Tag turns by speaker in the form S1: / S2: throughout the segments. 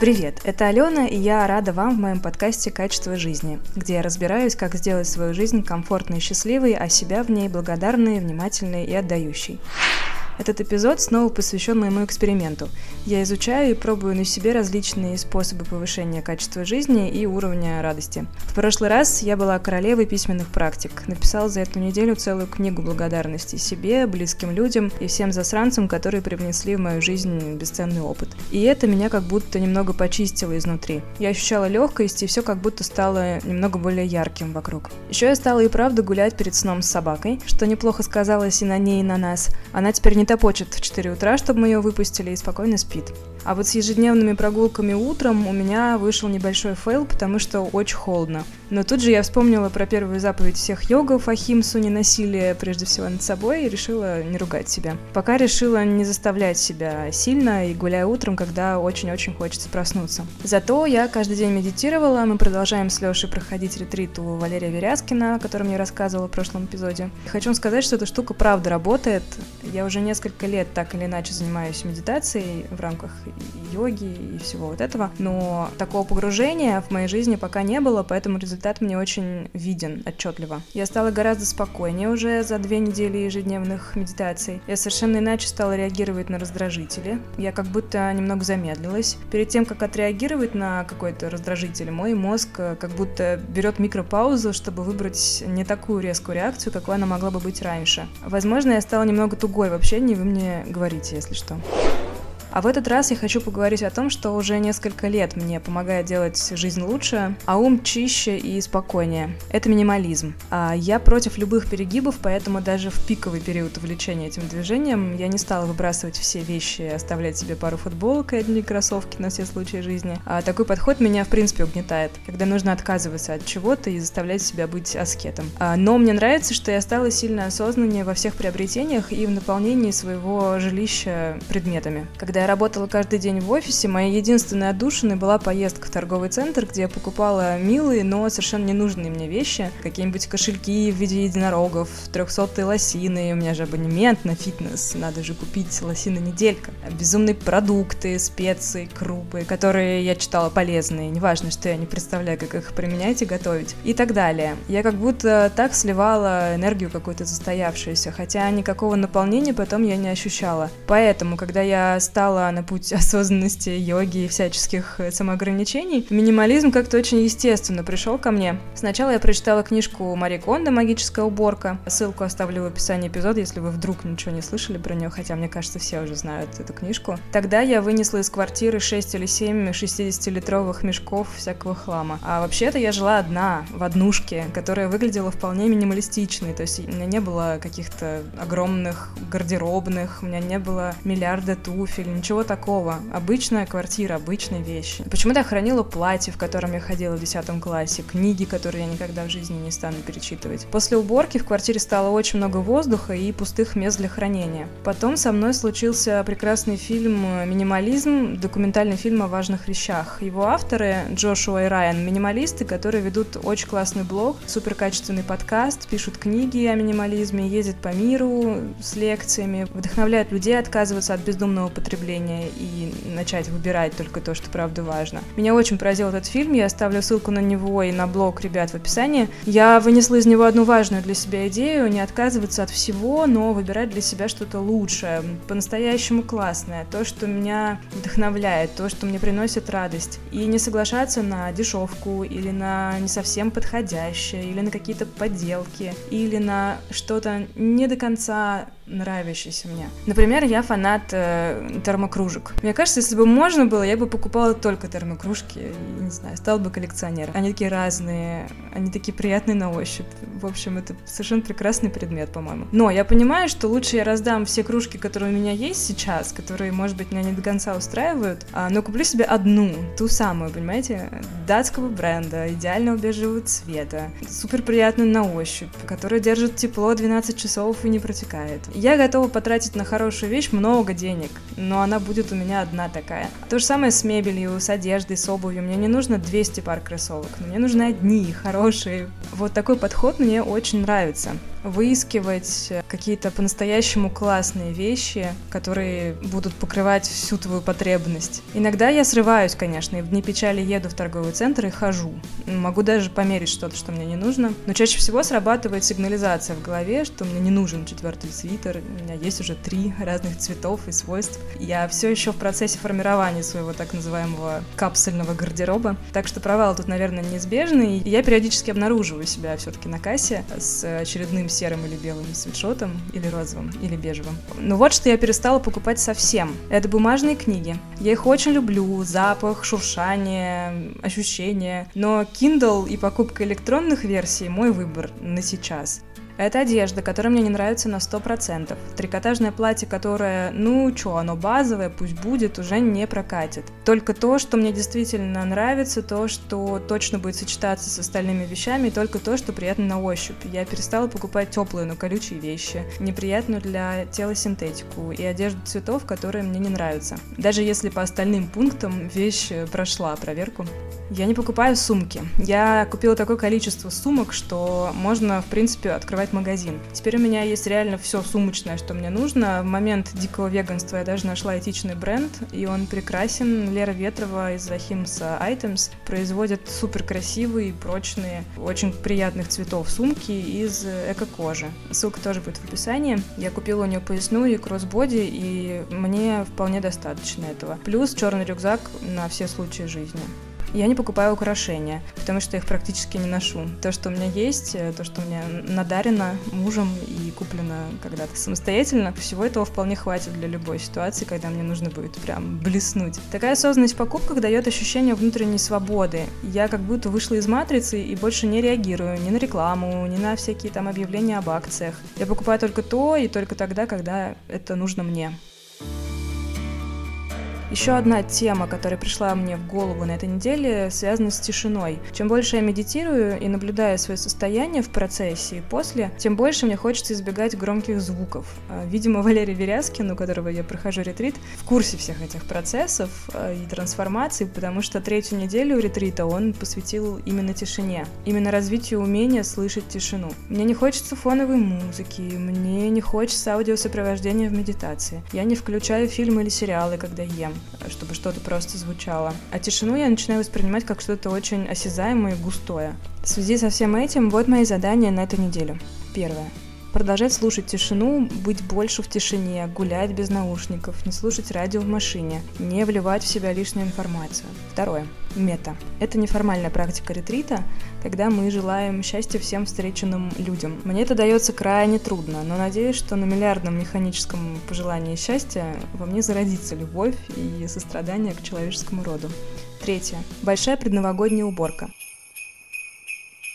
S1: Привет, это Алена, и я рада вам в моем подкасте «Качество жизни», где я разбираюсь, как сделать свою жизнь комфортной и счастливой, а себя в ней благодарной, внимательной и отдающей. Этот эпизод снова посвящен моему эксперименту. Я изучаю и пробую на себе различные способы повышения качества жизни и уровня радости. В прошлый раз я была королевой письменных практик. Написала за эту неделю целую книгу благодарности себе, близким людям и всем засранцам, которые привнесли в мою жизнь бесценный опыт. И это меня как будто немного почистило изнутри. Я ощущала легкость, и все как будто стало немного более ярким вокруг. Еще я стала и правда гулять перед сном с собакой, что неплохо сказалось и на ней, и на нас. Она теперь не топочет в 4 утра, чтобы мы ее выпустили, и спокойно спит. А вот с ежедневными прогулками утром у меня вышел небольшой фейл, потому что очень холодно. Но тут же я вспомнила про первую заповедь всех йогов, ахимсу, не насилие прежде всего над собой, и решила не ругать себя. Пока решила не заставлять себя сильно и гуляю утром, когда очень-очень хочется проснуться. Зато я каждый день медитировала, мы продолжаем с Лешей проходить ретрит у Валерия Веряскина, о котором я рассказывала в прошлом эпизоде. Хочу вам сказать, что эта штука правда работает. Я уже несколько лет так или иначе занимаюсь медитацией в рамках йоги и всего вот этого, но такого погружения в моей жизни пока не было, поэтому результат мне очень виден отчетливо. Я стала гораздо спокойнее уже за две недели ежедневных медитаций. Я совершенно иначе стала реагировать на раздражители. Я как будто немного замедлилась. Перед тем, как отреагировать на какой-то раздражитель, мой мозг э, как будто берет микропаузу, чтобы выбрать не такую резкую реакцию, какой она могла бы быть раньше. Возможно, я стала немного тугой в общении, вы мне говорите, если что. А в этот раз я хочу поговорить о том, что уже несколько лет мне помогает делать жизнь лучше, а ум чище и спокойнее. Это минимализм. А я против любых перегибов, поэтому даже в пиковый период увлечения этим движением я не стала выбрасывать все вещи, оставлять себе пару футболок и одни кроссовки на все случаи жизни. А такой подход меня, в принципе, угнетает, когда нужно отказываться от чего-то и заставлять себя быть аскетом. А, но мне нравится, что я стала сильно осознаннее во всех приобретениях и в наполнении своего жилища предметами. Когда когда я работала каждый день в офисе, моей единственной отдушиной была поездка в торговый центр, где я покупала милые, но совершенно ненужные мне вещи. Какие-нибудь кошельки в виде единорогов, трехсотые лосины, у меня же абонемент на фитнес, надо же купить лосины неделька. Безумные продукты, специи, крупы, которые я читала полезные, неважно, что я не представляю, как их применять и готовить, и так далее. Я как будто так сливала энергию какую-то застоявшуюся, хотя никакого наполнения потом я не ощущала. Поэтому, когда я стала стала на путь осознанности, йоги и всяческих э, самоограничений, минимализм как-то очень естественно пришел ко мне. Сначала я прочитала книжку Мари Кондо «Магическая уборка». Ссылку оставлю в описании эпизода, если вы вдруг ничего не слышали про нее, хотя мне кажется, все уже знают эту книжку. Тогда я вынесла из квартиры 6 или 7 60-литровых мешков всякого хлама. А вообще-то я жила одна, в однушке, которая выглядела вполне минималистичной, то есть у меня не было каких-то огромных гардеробных, у меня не было миллиарда туфель, ничего такого. Обычная квартира, обычные вещи. Почему-то я хранила платье, в котором я ходила в 10 классе, книги, которые я никогда в жизни не стану перечитывать. После уборки в квартире стало очень много воздуха и пустых мест для хранения. Потом со мной случился прекрасный фильм «Минимализм», документальный фильм о важных вещах. Его авторы Джошуа и Райан – минималисты, которые ведут очень классный блог, супер качественный подкаст, пишут книги о минимализме, ездят по миру с лекциями, вдохновляют людей отказываться от бездумного потребления потребления и начать выбирать только то, что правда важно. Меня очень поразил этот фильм, я оставлю ссылку на него и на блог ребят в описании. Я вынесла из него одну важную для себя идею, не отказываться от всего, но выбирать для себя что-то лучшее, по-настоящему классное, то, что меня вдохновляет, то, что мне приносит радость. И не соглашаться на дешевку или на не совсем подходящее, или на какие-то подделки, или на что-то не до конца нравящийся мне. Например, я фанат э, термокружек. Мне кажется, если бы можно было, я бы покупала только термокружки не знаю, стал бы коллекционером. Они такие разные, они такие приятные на ощупь. В общем, это совершенно прекрасный предмет, по-моему. Но я понимаю, что лучше я раздам все кружки, которые у меня есть сейчас, которые, может быть, меня не до конца устраивают, а, но куплю себе одну, ту самую, понимаете, датского бренда, идеального бежевого цвета, супер приятную на ощупь, которая держит тепло 12 часов и не протекает. Я готова потратить на хорошую вещь много денег, но она будет у меня одна такая. То же самое с мебелью, с одеждой, с обувью. Мне не нужно 200 пар кроссовок, но мне нужны одни, хорошие. Вот такой подход мне очень нравится. Выискивать какие-то по-настоящему классные вещи, которые будут покрывать всю твою потребность. Иногда я срываюсь, конечно, и в дни печали еду в торговый центр и хожу. Могу даже померить что-то, что мне не нужно. Но чаще всего срабатывает сигнализация в голове, что мне не нужен четвертый свитер. У меня есть уже три разных цветов и свойств. Я все еще в процессе формирования своего так называемого капсульного гардероба. Так что провал тут, наверное, неизбежный. Я периодически обнаруживаю себя все-таки на кассе с очередным серым или белым свитшотом, или розовым, или бежевым. Но вот что я перестала покупать совсем. Это бумажные книги. Я их очень люблю. Запах, шуршание, ощущения. Но Kindle и покупка электронных версий мой выбор на сейчас. Это одежда, которая мне не нравится на 100%. Трикотажное платье, которое, ну чё, оно базовое, пусть будет, уже не прокатит. Только то, что мне действительно нравится, то, что точно будет сочетаться с остальными вещами, и только то, что приятно на ощупь. Я перестала покупать теплые, но колючие вещи, неприятную для тела синтетику и одежду цветов, которые мне не нравятся. Даже если по остальным пунктам вещь прошла проверку. Я не покупаю сумки. Я купила такое количество сумок, что можно, в принципе, открывать магазин. Теперь у меня есть реально все сумочное, что мне нужно. В момент дикого веганства я даже нашла этичный бренд, и он прекрасен. Лера Ветрова из Ahimsa Items производит супер красивые, прочные, очень приятных цветов сумки из эко-кожи. Ссылка тоже будет в описании. Я купила у нее поясную и кроссбоди, и мне вполне достаточно этого. Плюс черный рюкзак на все случаи жизни. Я не покупаю украшения, потому что их практически не ношу. То, что у меня есть, э, то, что мне надарено мужем и куплено когда-то самостоятельно, всего этого вполне хватит для любой ситуации, когда мне нужно будет прям блеснуть. Такая осознанность в покупках дает ощущение внутренней свободы. Я как будто вышла из матрицы и больше не реагирую ни на рекламу, ни на всякие там объявления об акциях. Я покупаю только то и только тогда, когда это нужно мне. Еще одна тема, которая пришла мне в голову на этой неделе, связана с тишиной. Чем больше я медитирую и наблюдаю свое состояние в процессе и после, тем больше мне хочется избегать громких звуков. А, видимо, Валерий Веряскин, у которого я прохожу ретрит, в курсе всех этих процессов а, и трансформаций, потому что третью неделю ретрита он посвятил именно тишине, именно развитию умения слышать тишину. Мне не хочется фоновой музыки, мне не хочется аудиосопровождения в медитации. Я не включаю фильмы или сериалы, когда ем чтобы что-то просто звучало. А тишину я начинаю воспринимать как что-то очень осязаемое и густое. В связи со всем этим вот мои задания на эту неделю. Первое продолжать слушать тишину, быть больше в тишине, гулять без наушников, не слушать радио в машине, не вливать в себя лишнюю информацию. Второе. Мета. Это неформальная практика ретрита, когда мы желаем счастья всем встреченным людям. Мне это дается крайне трудно, но надеюсь, что на миллиардном механическом пожелании счастья во мне зародится любовь и сострадание к человеческому роду. Третье. Большая предновогодняя уборка.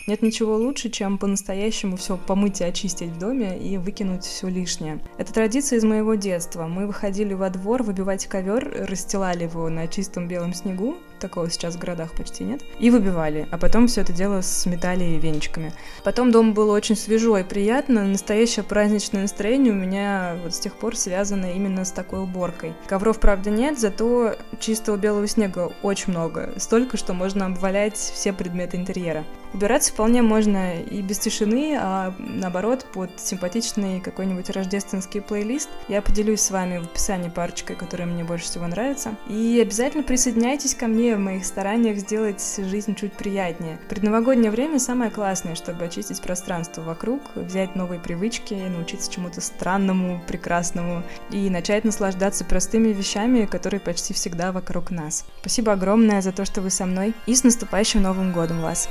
S1: Нет ничего лучше, чем по-настоящему все помыть и очистить в доме и выкинуть все лишнее. Это традиция из моего детства. Мы выходили во двор выбивать ковер, расстилали его на чистом белом снегу, такого сейчас в городах почти нет, и выбивали, а потом все это дело сметали венчиками. Потом дом было очень свежо и приятно, настоящее праздничное настроение у меня вот с тех пор связано именно с такой уборкой. Ковров, правда, нет, зато чистого белого снега очень много, столько, что можно обвалять все предметы интерьера. Убираться вполне можно и без тишины, а наоборот под симпатичный какой-нибудь рождественский плейлист. Я поделюсь с вами в описании парочкой, которая мне больше всего нравится. И обязательно присоединяйтесь ко мне в моих стараниях сделать жизнь чуть приятнее. Предновогоднее время самое классное, чтобы очистить пространство вокруг, взять новые привычки, научиться чему-то странному, прекрасному и начать наслаждаться простыми вещами, которые почти всегда вокруг нас. Спасибо огромное за то, что вы со мной и с наступающим Новым годом вас!